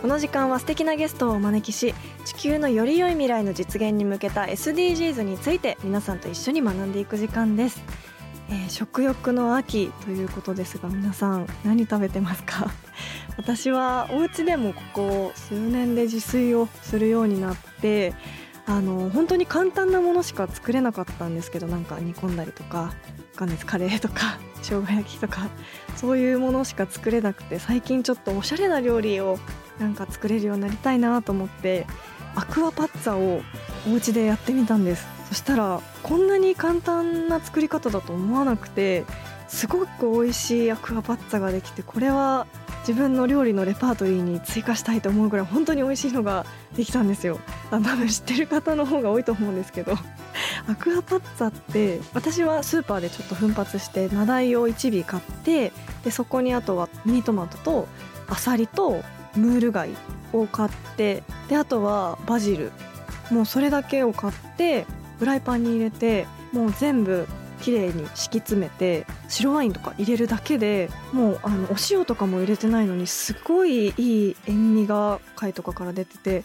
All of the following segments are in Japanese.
この時間は素敵なゲストをお招きし地球のより良い未来の実現に向けた SDGs について皆さんと一緒に学んでいく時間です、えー食欲の秋ということですが皆さん何食べてますか？私はお家でもここ数年で自炊をするようになってあの本当に簡単なものしか作れなかったんですけどなんか煮込んだりとかかんないです。カレーとか生姜焼きとかそういうものしか作れなくて最近ちょっとおしゃれな料理をなんか作れるようになりたいなと思ってアクアパッツァをお家でやってみたんです。そしたらこんなに簡単な作り方だと思わなくてすごく美味しいアクアパッツァができてこれは自分の料理のレパートリーに追加したいと思うぐらい本当に美味しいのができたんですよ。多分知ってる方の方が多いと思うんですけど。アクアパッツァって私はスーパーでちょっと奮発してマダイを1尾買ってでそこにあとはミニトマトとアサリとムール貝を買ってであとはバジル。もうそれだけを買ってフライパンに入れてもう全部きれいに敷き詰めて白ワインとか入れるだけでもうあのお塩とかも入れてないのにすごいいい塩味が貝とかから出てて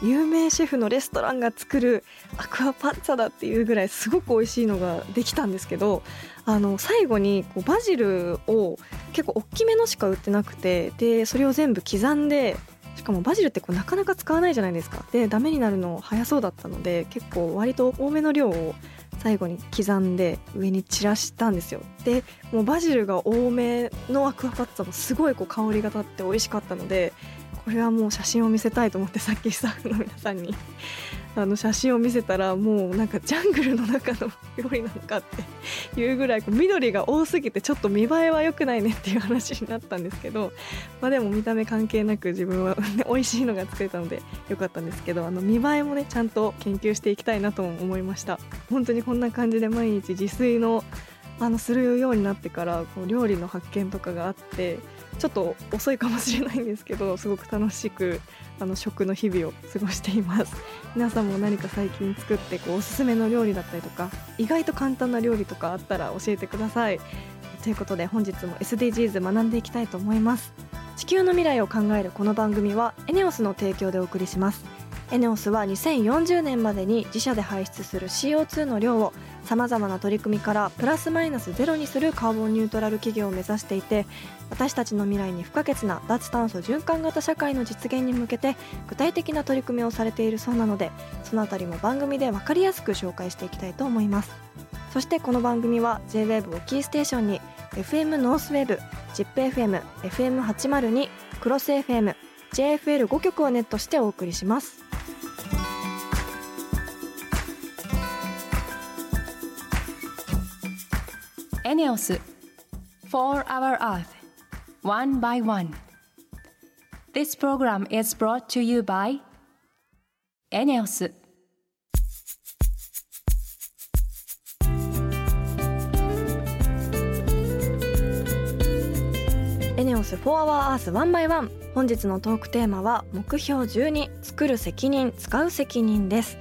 有名シェフのレストランが作るアクアパッツァだっていうぐらいすごく美味しいのができたんですけどあの最後にこうバジルを結構大きめのしか売ってなくてでそれを全部刻んでしかもバジルってこうなかなか使わないじゃないですか。でダメになるの早そうだったので結構割と多めの量を最後に刻んで上に散らしたんですよ。でもうバジルが多めのアクアパッツァもすごいこう香りが立って美味しかったのでこれはもう写真を見せたいと思ってさっきスタッフの皆さんに あの写真を見せたらもうなんかジャングルの中の料理なのかっていうぐらいこう緑が多すぎてちょっと見栄えは良くないねっていう話になったんですけど まあでも見た目関係なく自分は 美味しいのが作れたので良かったんですけどあの見栄えもねちゃんと研究していきたいなと思いました。本当にこんな感じで毎日自炊のあのするようになってからこう料理の発見とかがあってちょっと遅いかもしれないんですけど すごく楽しくあの食の日々を過ごしています。皆さんも何か最近作ってこうおすすめの料理だったりとか意外と簡単な料理とかあったら教えてください。ということで本日も SDGs 学んでいきたいと思います。地球の未来を考えるこの番組はエネオスの提供でお送りします。エネオスは2040年までに自社で排出する CO2 の量をさまざまな取り組みからプラスマイナスゼロにするカーボンニュートラル企業を目指していて私たちの未来に不可欠な脱炭素循環型社会の実現に向けて具体的な取り組みをされているそうなのでそのあたりも番組で分かりやすく紹介していきたいと思います。そしてこの番組は JWAVE をキーステーションに FM ノースウェーブ ZIPFM、FM802、クロス FM、JFL5 曲をネットしてお送りします。エネオス4 Hour Earth. One by One. This program is brought to you by エネオスエネオス4 Hour Earth 1 by 1本日のトークテーマは目標12作る責任使う責任です。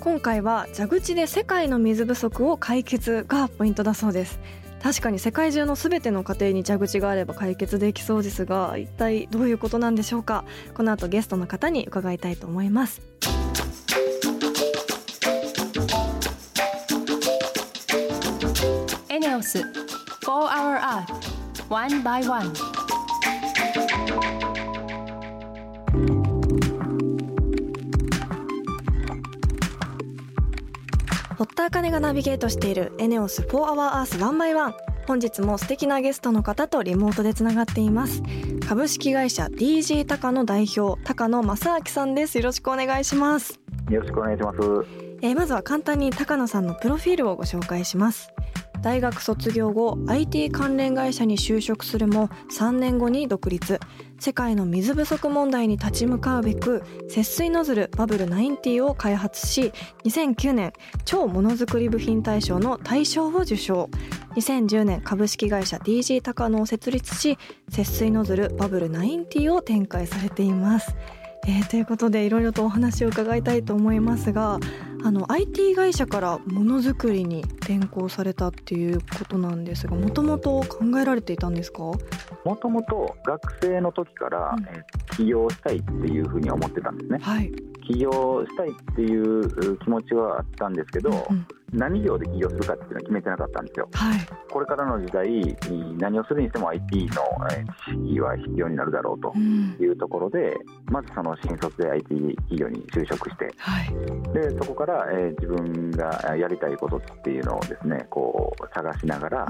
今回は蛇口で世界の水不足を解決がポイントだそうです。確かに世界中のすべての家庭に蛇口があれば解決できそうですが一体どういうことなんでしょうか？この後ゲストの方に伺いたいと思います。エネオス4 Hour Earth One by One. 堀田茜がナビゲートしているエネオス4 Hour Earth 1 by 1本日も素敵なゲストの方とリモートでつながっています。株式会社 DG 高野代表高野正明さんです。よろしくお願いします。よろしくお願いします。えーまずは簡単に高野さんのプロフィールをご紹介します大学卒業後 IT 関連会社に就職するも3年後に独立。世界の水不足問題に立ち向かうべく節水ノズルバブル90を開発し2009年超ものづくり部品大賞の大賞を受賞。2010年株式会社 DG 高野を設立し節水ノズルバブル90を展開されています。えー、ということでいろいろとお話を伺いたいと思いますがあの IT 会社からものづくりに転向されたっていうことなんですがもともと考えられていたんですか？もともと学生の時から、うん、起業したいっていうふうに思ってたんですね、はい、起業したいっていう気持ちはあったんですけど、うんうん。何業で起業するかっていうのは決めてなかったんですよ。はい、これからの時代、何をするにしても IT の知識は必要になるだろうというところで、うん、まずその新卒で IT 企業に就職して、はい、でそこから、えー、自分がやりたいことっていうのをですねこう探しながら、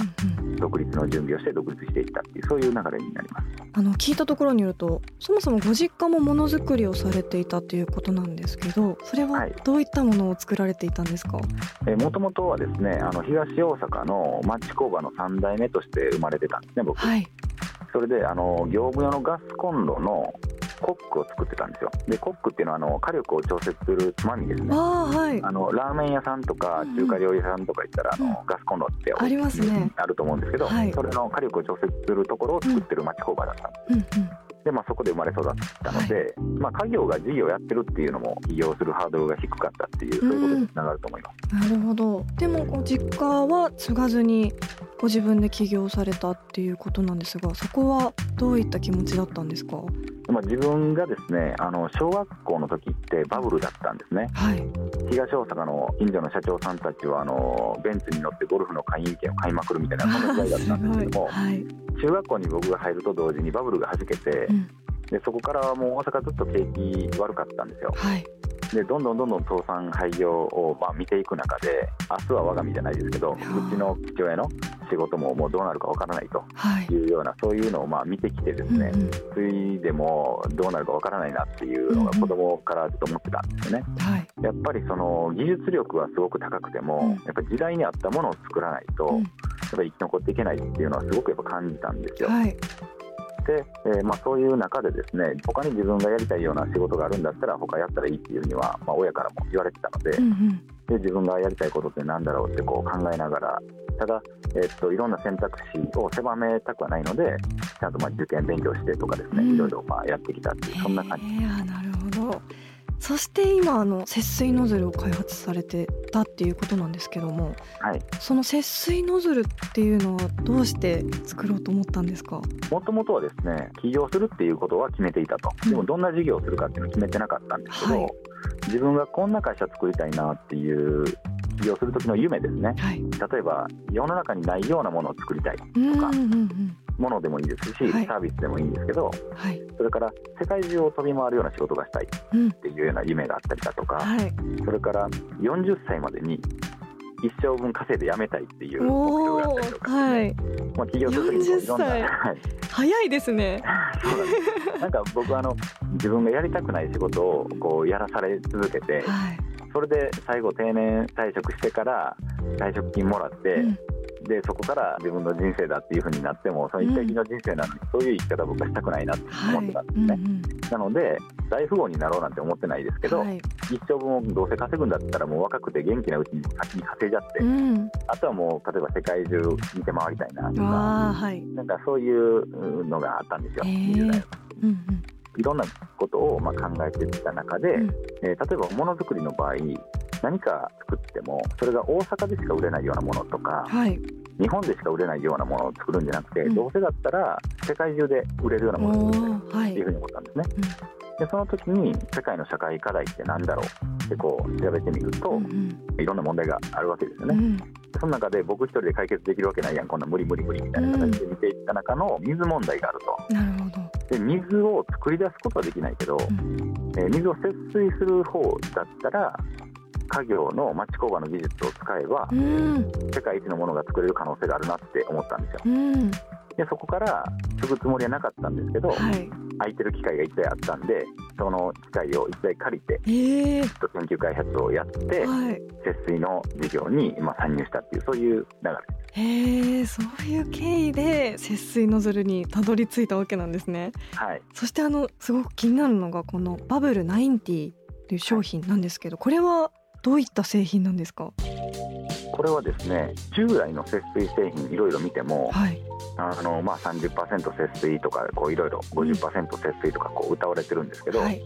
独立の準備をして独立していったっていうそういう流れになります。あの聞いたところによるとそもそもご実家もものづくりをされていたということなんですけどそれはどういったものを作られていたんですか、はいえーもともとはですねあの東大阪の町工場の3代目として生まれてたんですね、僕。はい、それであの業務用のガスコンロのコックを作ってたんですよ。で、コックっていうのはあの火力を調節するつまみですね。あはい、あのラーメン屋さんとか中華料理屋さんとか行ったら、あのガスコンロってありますね。あると思うんですけど、はい、それの火力を調節するところを作ってる町工場だったんです。うんうんで、まあ、そこで生まれ育ったので、はい、まあ、家業が事業をやってるっていうのも起業するハードルが低かったっていうそういうことにつながると思います。なるほどでもご実家は継がずにご自分で起業されたっていうことなんですがそこはどういった気持ちだったんですか？まあ、自分がですねあの小学校の時ってバブルだったんですね、はい、東大阪の近所の社長さんたちはあのベンツに乗ってゴルフの会員権を買いまくるみたいなそんな時代だったんですけども、はい、中学校に僕が入ると同時にバブルがはじけて、うん、でそこからはもう大阪ずっと景気悪かったんですよ。はいでどんどんどんどん倒産廃業をまあ見ていく中で明日は我が身じゃないですけどうちの父親の仕事ももうどうなるかわからないとい。うような、はい、そういうのをまあ見てきてですね、うんうん、ついでもどうなるかわからないなっていうのが子供からずっと思ってたんですよね、うんはい、やっぱりその技術力はすごく高くても、うん、やっぱ時代に合ったものを作らないと、うん、やっぱり生き残っていけないっていうのはすごくやっぱ感じたんですよ。はいで、えー、まあ、そういう中でですね他に自分がやりたいような仕事があるんだったら他やったらいいっていうには、まあ、親からも言われてたのでうんうん、で自分がやりたいことって何だろうってこう考えながらただ、えー、っといろんな選択肢を狭めたくはないのでちゃんとまあ受験勉強してとかですね、うん、いろいろまあやってきたっていうそんな感じです。なるほどそして今あの節水ノズルを開発されてたっていうことなんですけども、はい、その節水ノズルっていうのはどうして作ろうと思ったんですか？もともとはですね起業するっていうことは決めていたと、うん、でもどんな事業をするかっていうのを決めてなかったんですけど、はい、自分がこんな会社作りたいなっていう起業する時の夢ですね、はい、例えば世の中にないようなものを作りたいとか、うんうんうんものでもいいですし、はい、サービスでもいいんですけど、はい、それから世界中を飛び回るような仕事がしたいっていうような夢があったりだとか、はい、それから40歳までに一生分稼いで辞めたいっていう目標があったりとか、ね、はい、まあ、起業する時にいろんな、はい、早いですね。そうなんです。なんか僕はあの自分がやりたくない仕事をこうやらされ続けて、はい、それで最後定年退職してから退職金もらって、うんでそこから自分の人生だっていうふうになってもその一回きの人生なのに、そういう生き方僕はしたくないなって思ってたんですね、はい。うんうん、なので大富豪になろうなんて思ってないですけど、はい、一生分をどうせ稼ぐんだったらもう若くて元気なうちに先に稼いじゃって、うん、あとはもう例えば世界中見て回りたいなとか、はい、なんかそういうのがあったんですよ、えー、20代うんうん。いろんなことをまあ考えていった中で、うん、えー、例えばものづくりの場合何か作ってもそれが大阪でしか売れないようなものとか、はい、日本でしか売れないようなものを作るんじゃなくて、うん、どうせだったら世界中で売れるようなものを作りたいってい。うふうに思ったんですね。はい、でその時に世界の社会課題って何だろうってこう調べてみると、うん、いろんな問題があるわけですよね。うん、その中で僕一人で解決できるわけないやんこんな無理無理無理みたいな形で見ていった中の水問題があると。なるほど。で水を作り出すことはできないけど、えー、水を節水する方だったら家業の町工場の技術を使えば、うん、世界一のものが作れる可能性があるなって思ったんですよ。うん、でそこから継ぐつもりはなかったんですけど、はい、空いてる機会が一台あったんでその機械を一台借りて、えー、研究開発をやって、はい、節水の事業に今参入したっていうそういう流れです。へえそういう経緯で節水ノズルにたどり着いたわけなんですね。はい。そしてあのすごく気になるのがこのバブル90という商品なんですけどこれはどういった製品なんですか？これはですね従来の節水製品いろいろ見ても、はい。あのまあ、30%節水とかこういろいろ50%節水とかこう歌われてるんですけど、はい。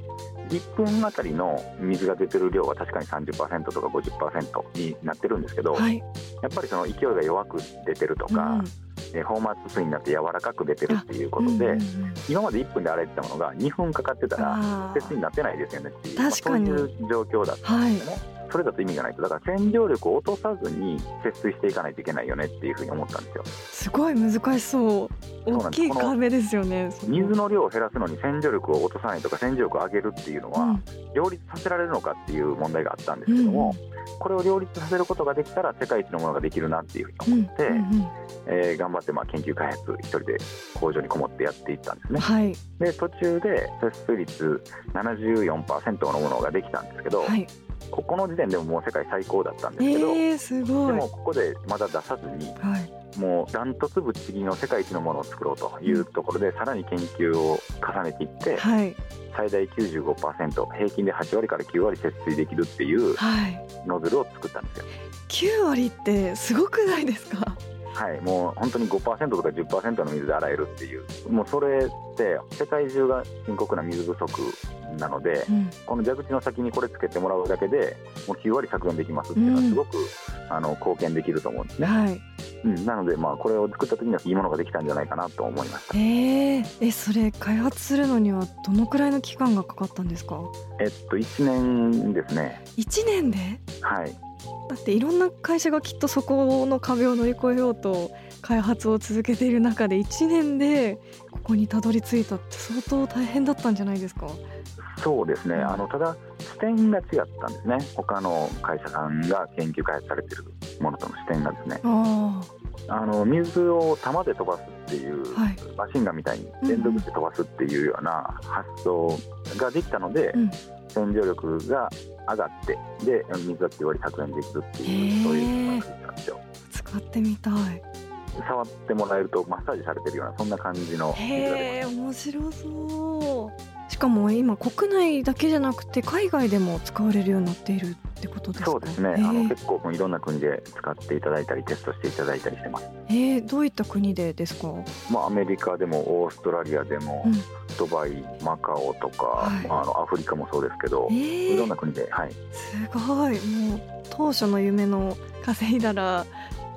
1分あたりの水が出てる量は確かに30%とか50%になってるんですけど、はい。やっぱりその勢いが弱く出てるとか、うん。えフォーマット水になって柔らかく出てるっていうことで、うんうんうん。今まで1分で洗えてたものが2分かかってたらあ節水になってないですよねっていう確かに。まあそういう状況だったんですよね。それだと意味がないと。だから洗浄力を落とさずに節水していかないといけないよねっていうふうに思ったんですよ。すごい難しそう。大きい壁ですよね水の量を減らすのに洗浄力を落とさないとか洗浄力を上げるっていうのは、うん。両立させられるのかっていう問題があったんですけども、これを両立させることができたら世界一のものができるなっていうふうに思って、うんうんうん。えー頑張ってまあ研究開発一人で工場にこもってやっていったんですね。はい。で途中で節水率74%のものができたんですけど、はいここの時点でももう世界最高だったんですけど、えー、でもここでまだ出さずにはい。もうダントツぶっちぎりの世界一のものを作ろうというところでさらに研究を重ねていってはい。最大95%平均で8割から9割節水できるっていうはい。ノズルを作ったんですよ。9割ってすごくないですか？はい、もう本当に5%とか10%の水で洗えるっていう、もうそれって世界中が深刻な水不足なので、うんこの蛇口の先にこれつけてもらうだけで、もう9割削減できますっていうのは、うんすごく、あの貢献できると思うんですね。はいうん、なので、まあ、これを作った時にはいいものができたんじゃないかなと思いました。えー、えそれ開発するのにはどのくらいの期間がかかったんですか？えっと、1年ですね。1年で？はい。だっていろんな会社がきっとそこの壁を乗り越えようと開発を続けている中で1年でここにたどり着いたって相当大変だったんじゃないですか？そうですね。あの、ただ、視点が違ったんですね。他の会社さんが研究開発されてるものとの視点がですね。ああの水を玉で飛ばすっていう、はい。マシンガンみたいに連続して飛ばすっていうような発想ができたので、うん。洗浄力が上がってで水が9割削減できるってへいー。うそういうのができたんですよ。あ使ってみたい。触ってもらえるとマッサージされてるようなそんな感じの水が出へえ面白そう。しかも今国内だけじゃなくて海外でも使われるようになっているってことですか？そうですね、へー。あの結構いろんな国で使っていただいたりテストしていただいたりしてます、えー、どういった国でですか？まあ、アメリカでもオーストラリアでも、うん。ドバイマカオとか、はい。まあ、あのアフリカもそうですけど、えいろんー、な国で、はい、すごい。もう当初の夢の稼いだら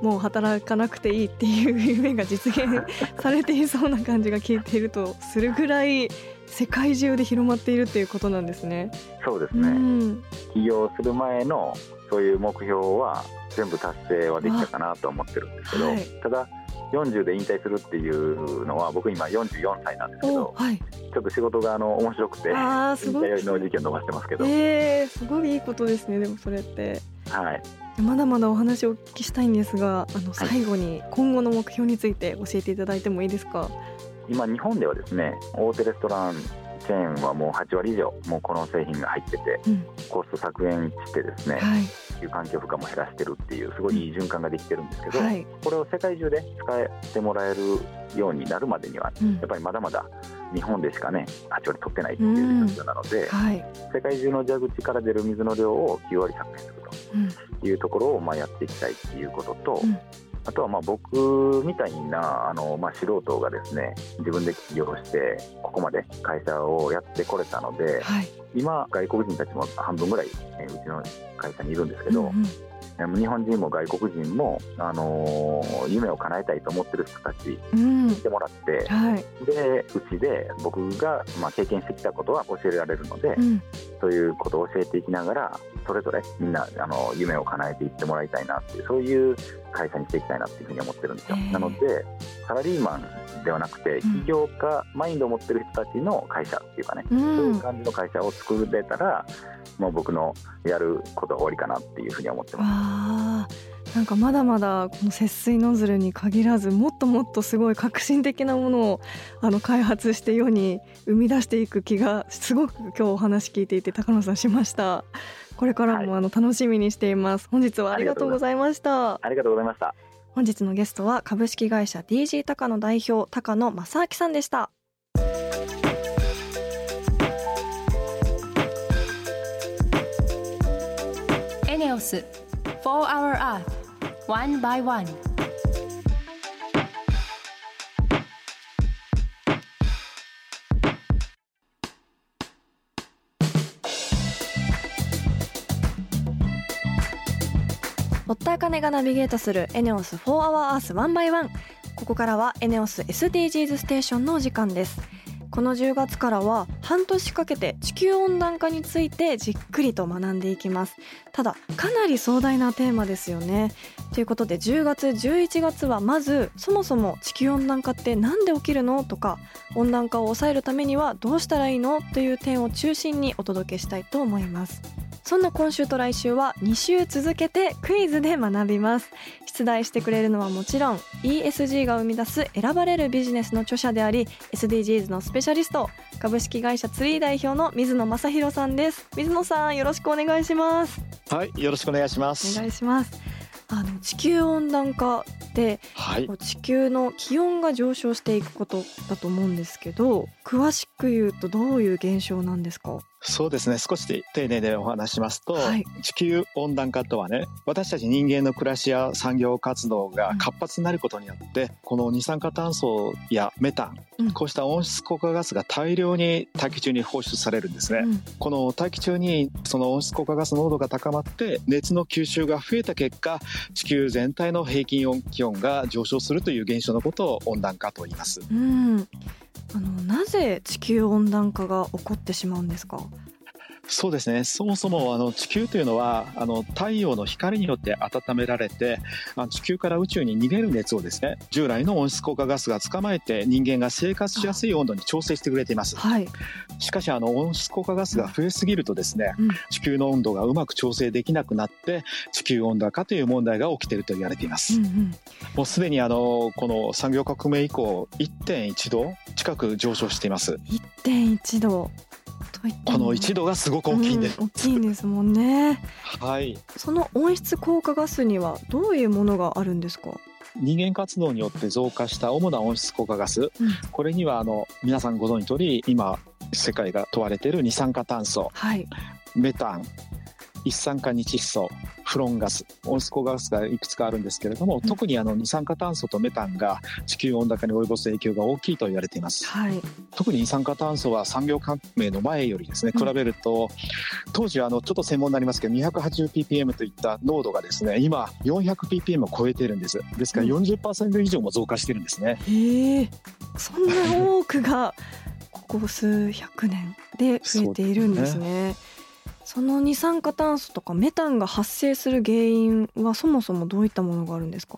もう働かなくていいっていう夢が実現 されていそうな感じが聞いているとするぐらい世界中で広まっているっていうことなんですね。そうですね、うん、起業する前のそういう目標は全部達成はできたかなと思ってるんですけど、はいただ40で引退するっていうのは僕今44歳なんですけどおはい。ちょっと仕事があの面白くてああすごい。引退の時期を伸ばしてますけど、えー、すごいいいことですねでもそれって。はい、まだまだお話をお聞きしたいんですがあの最後に今後の目標について教えていただいてもいいですか？今日本ではですね大手レストランチェーンはもう8割以上もうこの製品が入っててうん、コスト削減してですね、はい。環境負荷も減らしてるっていうすごいいい循環ができてるんですけど、はい。これを世界中で使ってもらえるようになるまでにはうん。やっぱりまだまだ日本でしかね8割取ってないっていう状況なので、はい。世界中の蛇口から出る水の量を9割削減するうん。というところをまあやっていきたいっていうことと、うんあとはまあ僕みたいなあのまあ素人がですね自分で起業してここまで会社をやってこれたのではい。今外国人たちも半分ぐらいえーうちの会社にいるんですけど、うんうん日本人も外国人も、あのー夢を叶えたいと思ってる人たちうんに来てもらって、はい。でうちで僕が、まあ、経験してきたことは教えられるので、うんそういうことを教えていきながらそれぞれみんなあの夢を叶えていってもらいたいなっていうそういう会社にしていきたいなっていうふうに思ってるんですよ。へー。なのでサラリーマンではなくて起業家、マインドを持ってる人たちの会社っていうかね、うそういんう感じの会社を作れたらもう僕のやることは終わりかなっていうふうに思ってます。なんかまだまだこの節水ノズルに限らずもっともっとすごい革新的なものをあの開発して世に生み出していく気がすごく今日お話聞いていて高野さんしましたこれからもあの楽しみにしています本日はありがとうございましたありがとうございました。本日のゲストは株式会社 DG 高野代表高野正明さんでしたエネオス4 Hour Earth One by One. ホッターカがナビゲートするエネオス4 Hour Earth One by One ここからはエネオス SDGs ステーションのお時間です。この10月からは半年かけて地球温暖化についてじっくりと学んでいきます。ただかなり壮大なテーマですよね。ということで10月11月はまずそもそも地球温暖化って何で起きるの？とか温暖化を抑えるためにはどうしたらいいの？という点を中心にお届けしたいと思います。そんな今週と来週は2週続けてクイズで学びます。出題してくれるのはもちろん ESG が生み出す選ばれるビジネスの著者であり SDGs のスペシャリスト株式会社ツリー代表の水野正弘さんです。水野さんよろしくお願いします。はい、よろしくお願いします。お願いします。あの地球温暖化ってはい。地球の気温が上昇していくことだと思うんですけど詳しく言うとどういう現象なんですか？そうですね。少し丁寧でお話しますと、はい地球温暖化とはね、私たち人間の暮らしや産業活動が活発になることによって、この二酸化炭素やメタン、うんこうした温室効果ガスが大量に大気中に放出されるんですね。うんこの大気中にその温室効果ガス濃度が高まって熱の吸収が増えた結果地球全体の平均気温が上昇するという現象のことを温暖化と言います。うん、あのなぜ地球温暖化が起こってしまうんですか？そうですね。そもそもあの地球というのはあの太陽の光によって温められてあの地球から宇宙に逃げる熱をですね従来の温室効果ガスが捕まえて人間が生活しやすい温度に調整してくれています。はい。しかしあの温室効果ガスが増えすぎるとですねうん。地球の温度がうまく調整できなくなって地球温暖化という問題が起きていると言われています、うんうん。もうすでにあのこの産業革命以降1.1度近く上昇しています。1.1度この1度がすごく大きいんで。す、うん大きいんですもんね。はい。その温室効果ガスにはどういうものがあるんですか？人間活動によって増加した主な温室効果ガス、これにはあの皆さんご存知通り今世界が問われている二酸化炭素。はい。メタン一酸化二窒素フロンガス温室効果ガスがいくつかあるんですけれども、ん。特にあの二酸化炭素とメタンが地球温暖化に及ぼす影響が大きいと言われています。はい。特に二酸化炭素は産業革命の前よりですねうん。比べると、当時はあのちょっと専門になりますけど 280ppm といった濃度がですね今 400ppm を超えているんです。ですからうん。40%以上も増加してるんですね、へえ。そんな多くがここ数百年で増えているんですね。その二酸化炭素とかメタンが発生する原因はそもそもどういったものがあるんですか？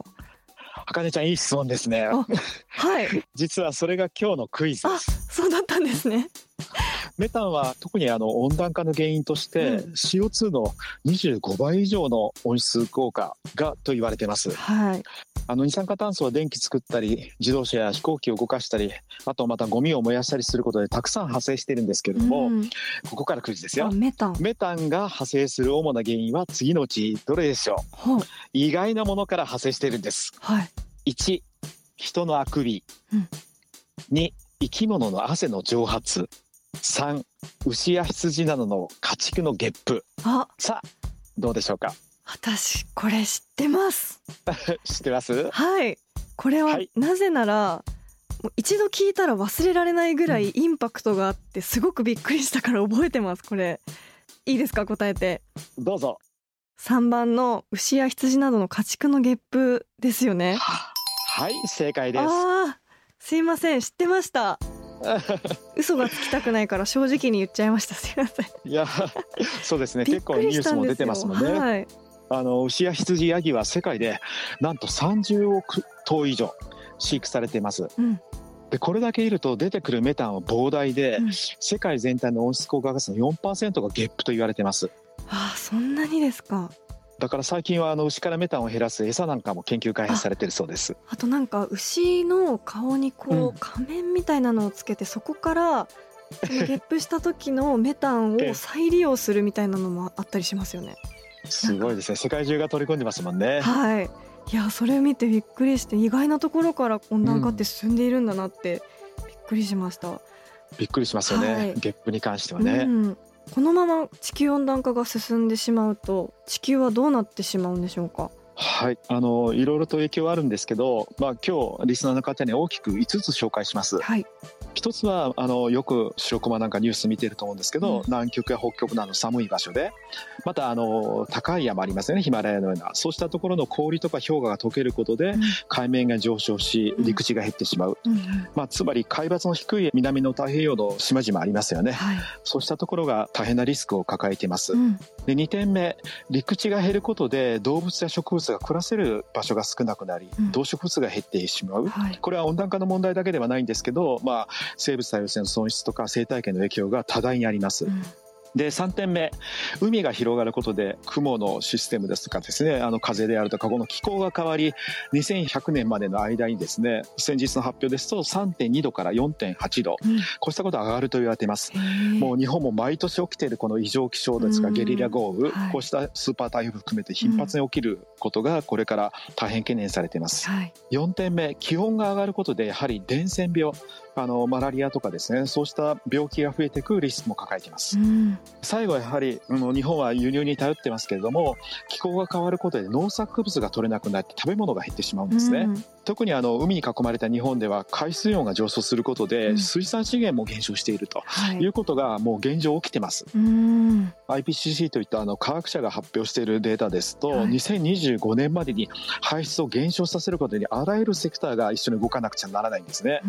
茜ちゃんいい質問ですねあはい。実はそれが今日のクイズであす、そうだったんですね。メタンは特にあの温暖化の原因として、うん。CO2 の25倍以上の温室効果がと言われています。はい。あの二酸化炭素は電気作ったり自動車や飛行機を動かしたりあとまたゴミを燃やしたりすることでたくさん発生しているんですけれども、うん。ここからクイズですあよメタン。メタンが派生する主な原因は次のうちどれでしょう？ほう。意外なものから派生しているんです。はい。1人のあくび、うん。2生き物の汗の蒸発3牛や羊などの家畜のゲップあ、さあどうでしょうか？私これ知ってます。知ってます？はい。これははいなぜなら、もう一度聞いたら忘れられないぐらいインパクトがあってすごくびっくりしたから覚えてます。これいいですか？答えて。どうぞ3番の牛や羊などの家畜のゲップですよね。はい正解ですああ、すいません知ってました。嘘がつきたくないから正直に言っちゃいました。すいません。いやそうですね結構ニュー。スも出てますもんね、はい。あの牛や羊ヤギは世界でなんと30億頭以上飼育されていますうん。でこれだけいると出てくるメタンは膨大で、うん世界全体の温室効果ガスの4%がゲップと言われていますああ、そんなにですか。だから最近はあの牛からメタンを減らす餌なんかも研究開発されているそうです。あとなんか牛の顔にこうう仮面みたいなのをつけてそこからそのゲップした時のメタンええを再利用するみたいなのもあったりしますよね。すごいですね。世界中が取り込んでますもんね。はい。いやそれ見てびっくりして意外なところから温暖化って進んでいるんだなってびっくりしました、びっくりしますよね、はい、ゲップに関してはね、うん、このまま地球温暖化が進んでしまうと地球はどうなってしまうんでしょうか？はい、あのいろいろと影響はあるんですけど、まあ今日リスナーの方に大きく5つ紹介します。はい。一つはあのよく白熊なんかニュース見てると思うんですけど、うん、南極や北極など寒い場所でまたあの高い山ありますよねヒマラヤのような。そうしたところの氷とか氷河が溶けることで、海面が上昇し陸地が減ってしまう、うん、まあ、つまり海抜の低い南の太平洋の島々ありますよね、はい、そうしたところが大変なリスクを抱えています、うん、で2点目陸地が減ることで動物や植物が暮らせる場所が少なくなり、動植物が減ってしまう、はい、これは温暖化の問題だけではないんですけど、まあ、生物多様性の損失とか生態系の影響が多大にあります。うん。で3点目海が広がることで雲のシステムですとかですねあの風であるとかこの気候が変わり2100年までの間にですね先日の発表ですと3.2度から4.8度、うん、こうしたことが上がると言われています。もう日本も毎年起きているこの異常気象ですかゲリラ豪雨、はい、こうしたスーパー台風含めて頻発に起きることがこれから大変懸念されています、はい、4点目気温が上がることでやはり伝染病あのマラリアとかですねそうした病気が増えてくるリスクも抱えています、うん、最後はやはりあの日本は輸入に頼ってますけれども気候が変わることで農作物が取れなくなって食べ物が減ってしまうんですね、うん、特にあの海に囲まれた日本では海水温が上昇することで水産資源も減少しているとい。うことがもう現状起きてます、うん、IPCC といったあの科学者が発表しているデータですと、はい、2025年までに排出を減少させることにあらゆるセクターが一緒に動かなくちゃならないんですね、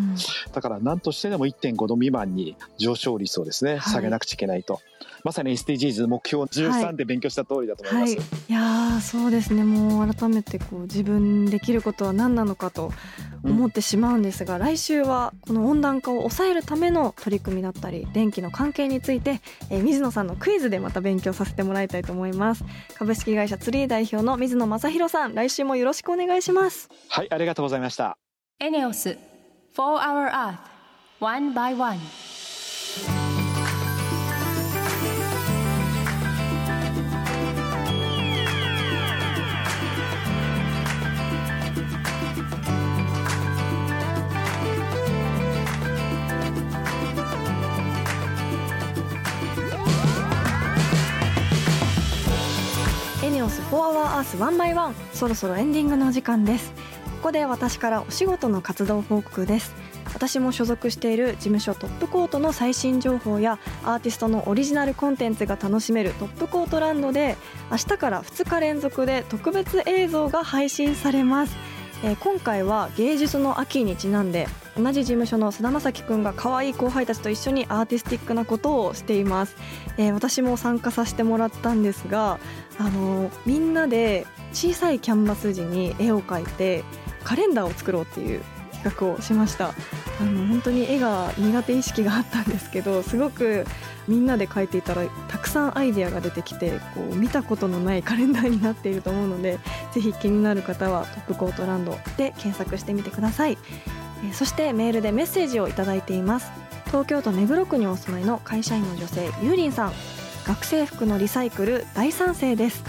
だから何としてでも1.5度未満に上昇率をですね、下げなくちゃいけないと。まさに SDGs 目標13で勉強した通りだと思います。はい。はい、いやそうですね。もう改めてこう自分できることは何なのかと思ってしまうんですが、うん、来週はこの温暖化を抑えるための取り組みだったり電気の関係について、えー、水野さんのクイズでまた勉強させてもらいたいと思います。株式会社ツリー代表の水野正弘さん来週もよろしくお願いします。はいありがとうございました。エネオス4 Hour Earth One by One エネオス4 Hour Earth 1 by 1そろそろエンディングのお時間ですここで私からお仕事の活動報告です。私も所属している事務所トップコートの最新情報やアーティストのオリジナルコンテンツが楽しめるトップコートランドで明日から2日連続で特別映像が配信されます。えー、今回は芸術の秋にちなんで同じ事務所の菅田将暉君が可愛い後輩たちと一緒にアーティスティックなことをしています、えー、私も参加させてもらったんですが、あのー、みんなで小さいキャンバス地に絵を描いてカレンダーを作ろうっていう企画をしました。あの本当に絵が苦手意識があったんですけどすごくみんなで描いていたらたくさんアイデアが出てきてこう見たことのないカレンダーになっていると思うのでぜひ気になる方はトップコートランドで検索してみてください、えそしてメールでメッセージをいただいています。東京都目黒区にお住まいの会社員の女性ゆうりんさん。学生服のリサイクル大賛成です。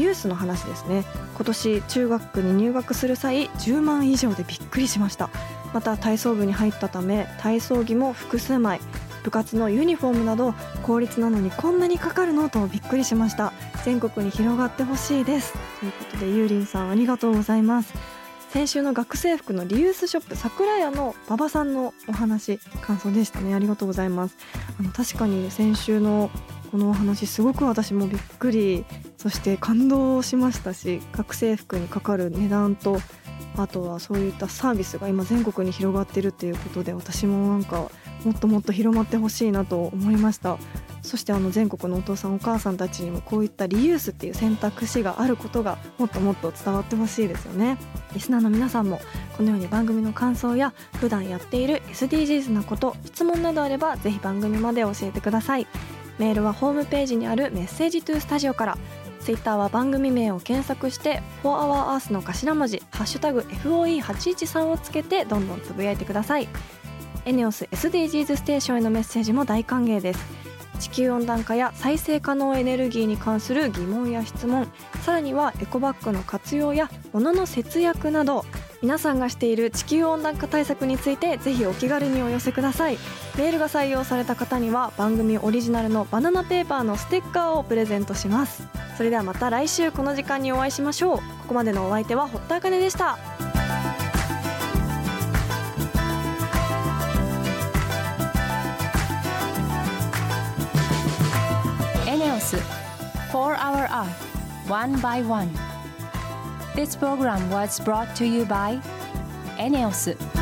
ユースの話ですね。今年中学に入学する際10万以上でびっくりしました。また体操部に入ったため体操着も複数枚。部活のユニフォームなど公立なのにこんなにかかるのとびっくりしました。全国に広がってほしいです。ということでゆうりんさんありがとうございます。先週の学生服のリユースショップ桜屋の馬場さんのお話感想でしたね。ありがとうございます。あの確かに先週のこのお話すごく私もびっくりそして感動しましたし学生服にかかる値段とあとはそういったサービスが今全国に広がってるっていうことで私もなんかもっともっと広まってほしいなと思いました。そしてあの全国のお父さんお母さんたちにもこういったリユースっていう選択肢があることがもっともっと伝わってほしいですよね。リスナーの皆さんもこのように番組の感想や普段やっている SDGs なこと質問などあればぜひ番組まで教えてください。メールはホームページにあるメッセージトゥースタジオから。ツイッターは番組名を検索して「4HourEarth」の頭文字「ハッシュタグ #FOE813」をつけてどんどんつぶやいてください。エネオス SDGs ステーションへのメッセージも大歓迎です。地球温暖化や再生可能エネルギーに関する疑問や質問さらにはエコバッグの活用や物の節約など皆さんがしている地球温暖化対策についてぜひお気軽にお寄せください。メールが採用された方には番組オリジナルのバナナペーパーのステッカーをプレゼントします。それではまた来週この時間にお会いしましょう。ここまでのお相手は堀田茜でした。エネオス4 Hour Earth One by One. This program was brought to you by ENEOS.